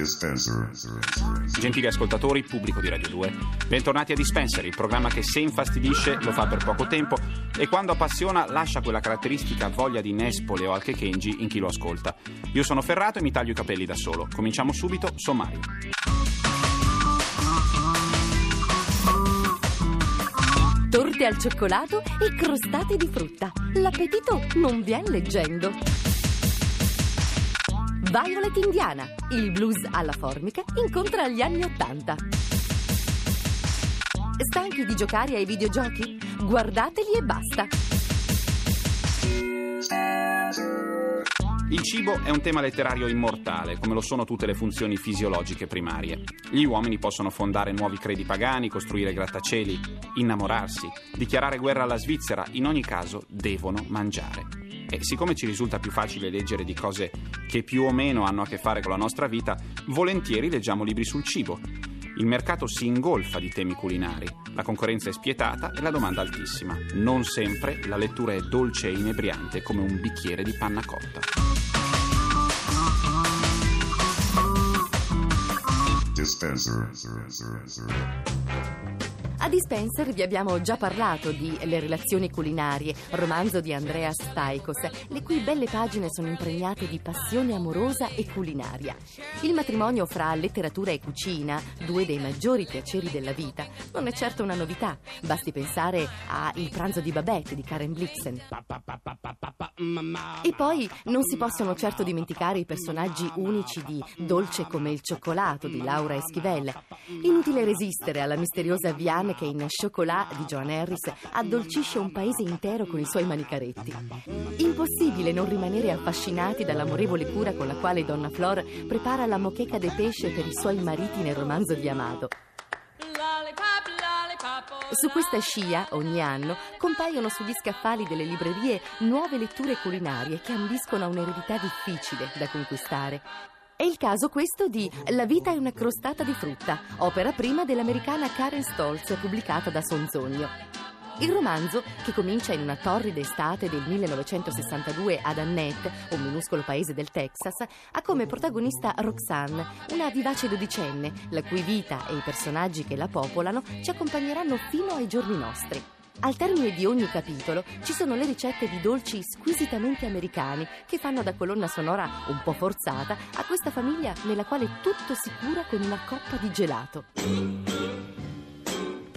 Dispenser. Gentili ascoltatori, pubblico di Radio 2, bentornati a Dispenser, il programma che se infastidisce lo fa per poco tempo e quando appassiona lascia quella caratteristica voglia di nespole o alche kenji in chi lo ascolta. Io sono Ferrato e mi taglio i capelli da solo. Cominciamo subito, sommario. Torte al cioccolato e crostate di frutta. L'appetito non viene leggendo. Violet Indiana, il blues alla formica incontra gli anni Ottanta. Stanchi di giocare ai videogiochi? Guardateli e basta. Il cibo è un tema letterario immortale, come lo sono tutte le funzioni fisiologiche primarie. Gli uomini possono fondare nuovi credi pagani, costruire grattacieli, innamorarsi, dichiarare guerra alla Svizzera, in ogni caso devono mangiare. E siccome ci risulta più facile leggere di cose che più o meno hanno a che fare con la nostra vita, volentieri leggiamo libri sul cibo. Il mercato si ingolfa di temi culinari, la concorrenza è spietata e la domanda altissima. Non sempre la lettura è dolce e inebriante come un bicchiere di panna cotta. Dispenser. A Dispenser vi abbiamo già parlato di Le relazioni culinarie, romanzo di Andreas Staikos, le cui belle pagine sono impregnate di passione amorosa e culinaria. Il matrimonio fra letteratura e cucina, due dei maggiori piaceri della vita, non è certo una novità. Basti pensare a Il pranzo di Babette di Karen Blixen. E poi non si possono certo dimenticare i personaggi unici di Dolce come il cioccolato di Laura Esquivel. Inutile resistere alla misteriosa Viane che in Chocolat di Joan Harris addolcisce un paese intero con i suoi manicaretti. Impossibile non rimanere affascinati dall'amorevole cura con la quale Donna Flor prepara la mocheca de pesce per i suoi mariti nel romanzo di Amado. Su questa scia, ogni anno, compaiono sugli scaffali delle librerie nuove letture culinarie che ambiscono a un'eredità difficile da conquistare. È il caso questo di La vita è una crostata di frutta, opera prima dell'americana Karen Stolz, pubblicata da Sonzogno. Il romanzo, che comincia in una torrida estate del 1962 ad Annette, un minuscolo paese del Texas, ha come protagonista Roxanne, una vivace dodicenne, la cui vita e i personaggi che la popolano ci accompagneranno fino ai giorni nostri. Al termine di ogni capitolo ci sono le ricette di dolci squisitamente americani che fanno da colonna sonora un po' forzata a questa famiglia nella quale tutto si cura con una coppa di gelato.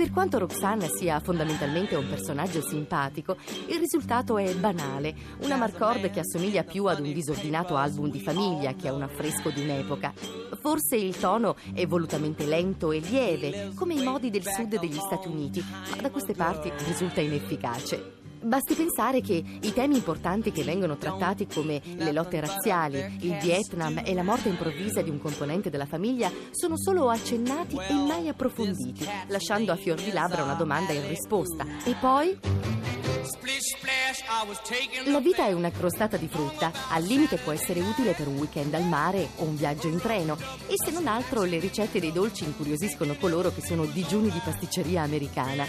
Per quanto Roxanne sia fondamentalmente un personaggio simpatico, il risultato è banale, una marcord che assomiglia più ad un disordinato album di famiglia che a un affresco di un'epoca. Forse il tono è volutamente lento e lieve, come i modi del sud degli Stati Uniti, ma da queste parti risulta inefficace. Basti pensare che i temi importanti che vengono trattati come le lotte razziali, il Vietnam e la morte improvvisa di un componente della famiglia sono solo accennati e mai approfonditi, lasciando a fior di labbra una domanda in risposta. E poi... La vita è una crostata di frutta, al limite può essere utile per un weekend al mare o un viaggio in treno e se non altro le ricette dei dolci incuriosiscono coloro che sono digiuni di pasticceria americana.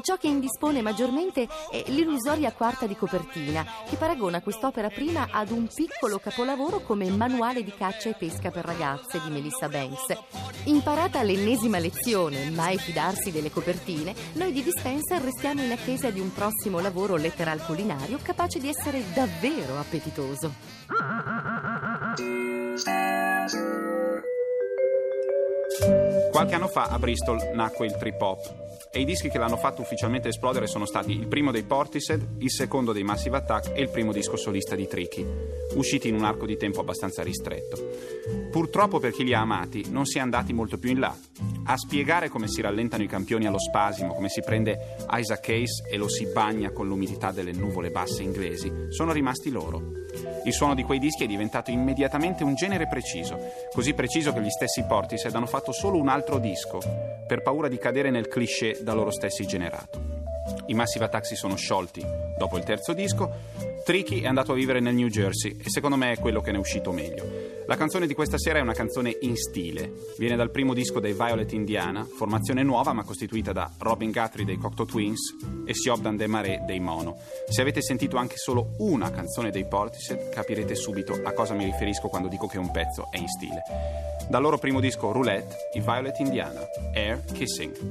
Ciò che indispone maggiormente è l'illusoria quarta di copertina, che paragona quest'opera prima ad un piccolo capolavoro come manuale di caccia e pesca per ragazze di Melissa Banks. Imparata l'ennesima lezione, mai fidarsi delle copertine, noi di Dispenser restiamo in attesa di un prossimo lavoro letteral culinario capace di essere davvero appetitoso. Qualche anno fa a Bristol nacque il trip hop e i dischi che l'hanno fatto ufficialmente esplodere sono stati il primo dei Portishead, il secondo dei Massive Attack e il primo disco solista di Tricky, usciti in un arco di tempo abbastanza ristretto. Purtroppo per chi li ha amati non si è andati molto più in là. A spiegare come si rallentano i campioni allo spasimo, come si prende Isaac Case e lo si bagna con l'umidità delle nuvole basse inglesi, sono rimasti loro. Il suono di quei dischi è diventato immediatamente un genere preciso, così preciso che gli stessi Portishead hanno fatto solo un altro disco, per paura di cadere nel cliché cliché da loro stessi generato. I Massive Attack sono sciolti dopo il terzo disco. Tricky è andato a vivere nel New Jersey e secondo me è quello che ne è uscito meglio. La canzone di questa sera è una canzone in stile. Viene dal primo disco dei Violet Indiana, formazione nuova ma costituita da Robin Guthrie dei Cocteau Twins e Siobhan De Marais dei Mono. Se avete sentito anche solo una canzone dei Portishead, capirete subito a cosa mi riferisco quando dico che un pezzo è in stile. Dal loro primo disco Roulette, i Violet Indiana, Air Kissing.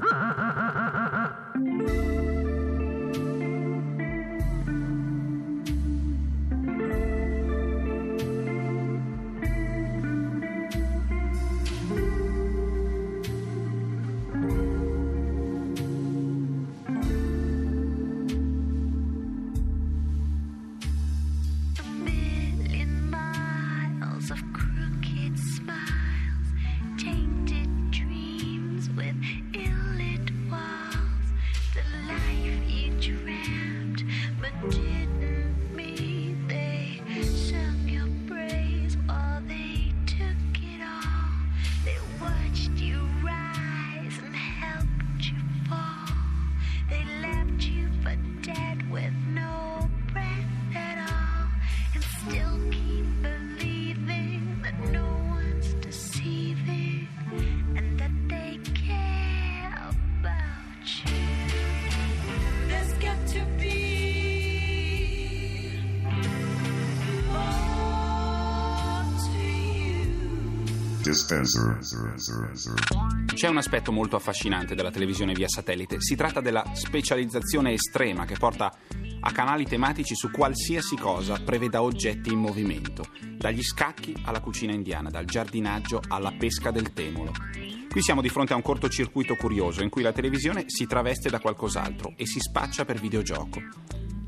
Dispenser. C'è un aspetto molto affascinante della televisione via satellite. Si tratta della specializzazione estrema che porta a canali tematici su qualsiasi cosa preveda oggetti in movimento, dagli scacchi alla cucina indiana, dal giardinaggio alla pesca del temolo. Qui siamo di fronte a un cortocircuito curioso in cui la televisione si traveste da qualcos'altro e si spaccia per videogioco.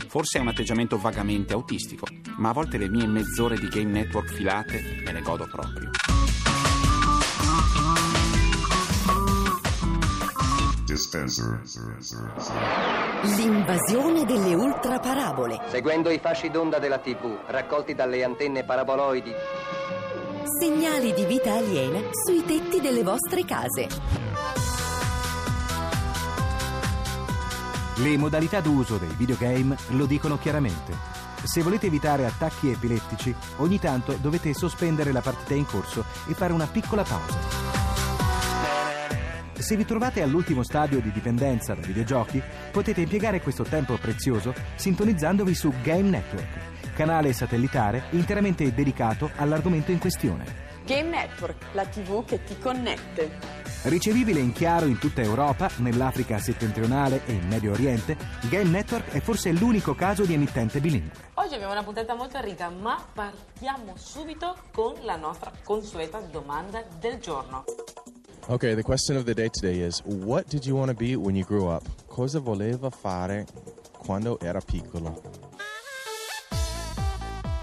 Forse è un atteggiamento vagamente autistico, ma a volte le mie mezz'ore di game network filate me le godo proprio. Dispenser. L'invasione delle ultraparabole. Seguendo i fasci d'onda della TV, raccolti dalle antenne paraboloidi, Segnali di vita aliena sui tetti delle vostre case. Le modalità d'uso dei videogame lo dicono chiaramente. Se volete evitare attacchi epilettici, ogni tanto dovete sospendere la partita in corso e fare una piccola pausa. Se vi trovate all'ultimo stadio di dipendenza da videogiochi, potete impiegare questo tempo prezioso sintonizzandovi su Game Network, canale satellitare interamente dedicato all'argomento in questione. Game Network, la TV che ti connette. Ricevibile in chiaro in tutta Europa, nell'Africa settentrionale e in Medio Oriente, Game Network è forse l'unico caso di emittente bilingue. Oggi abbiamo una puntata molto ricca, ma partiamo subito con la nostra consueta domanda del giorno. Okay, the question of the day today is what did you want to be when you grew up? Cosa voleva fare quando era piccolo?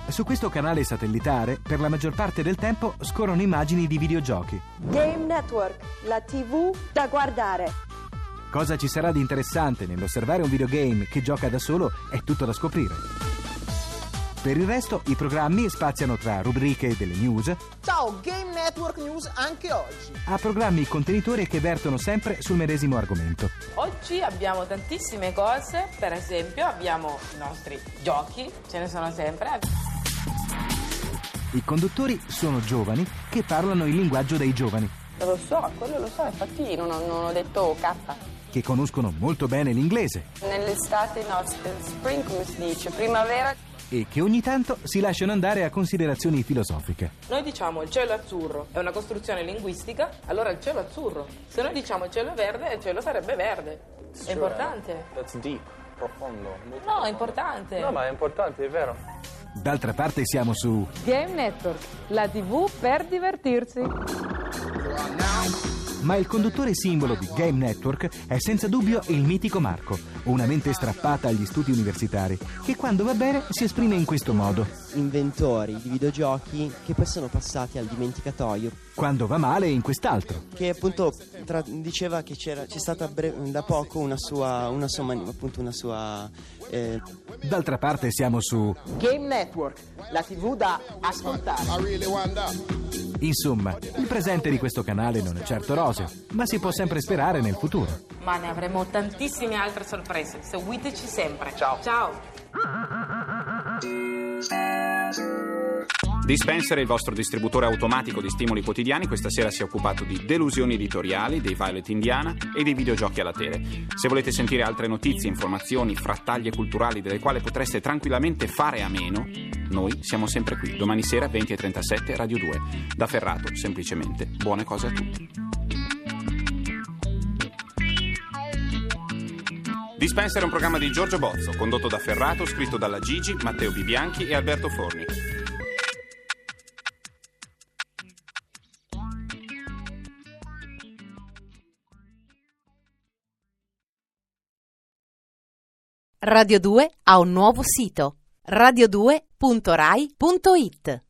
Su questo canale satellitare, per la maggior parte del tempo, scorrono immagini di videogiochi. Game Network, la TV da guardare. Cosa ci sarà di interessante nell'osservare un videogame che gioca da solo è tutto da scoprire. Per il resto, i programmi spaziano tra rubriche delle news Ciao, Game Network News anche oggi. a programmi contenitori che vertono sempre sul medesimo argomento. Oggi abbiamo tantissime cose, per esempio abbiamo i nostri giochi, ce ne sono sempre. I conduttori sono giovani che parlano il linguaggio dei giovani, Lo so, quello lo so, infatti non ho, non ho detto K. che conoscono molto bene l'inglese Nell'estate, no, spring come si dice, primavera. E che ogni tanto si lasciano andare a considerazioni filosofiche. Noi diciamo il cielo azzurro è una costruzione linguistica, allora il cielo azzurro. Se noi diciamo il cielo verde, il cielo sarebbe verde. È importante. That's deep, profondo. No, è importante. No, ma è importante, è vero. D'altra parte siamo su Game Network, la TV per divertirsi. Ma il conduttore simbolo di Game Network è senza dubbio il mitico Marco, una mente strappata agli studi universitari, che quando va bene si esprime in questo modo. inventori di videogiochi che poi sono passati al dimenticatoio. Quando va male in quest'altro. Che appunto tra- diceva che c'era, c'è stata bre- da poco una sua, una sua, mani- appunto una sua eh, D'altra parte siamo su Game Network, la TV da ascoltare. Insomma, il presente di questo canale non è certo roseo, ma si può sempre sperare nel futuro. Ma ne avremo tantissime altre sorprese. Seguiteci sempre. Ciao. Ciao. Dispenser è il vostro distributore automatico di stimoli quotidiani. Questa sera si è occupato di delusioni editoriali, dei Violet Indiana e dei videogiochi alla tele. Se volete sentire altre notizie, informazioni, frattaglie culturali delle quali potreste tranquillamente fare a meno, noi siamo sempre qui. Domani sera 20.37 Radio 2. Da Ferrato, semplicemente. Buone cose a tutti. Dispenser è un programma di Giorgio Bozzo, condotto da Ferrato, scritto dalla Gigi, Matteo Bibianchi e Alberto Forni. Radio 2 ha un nuovo sito radio2.rai.it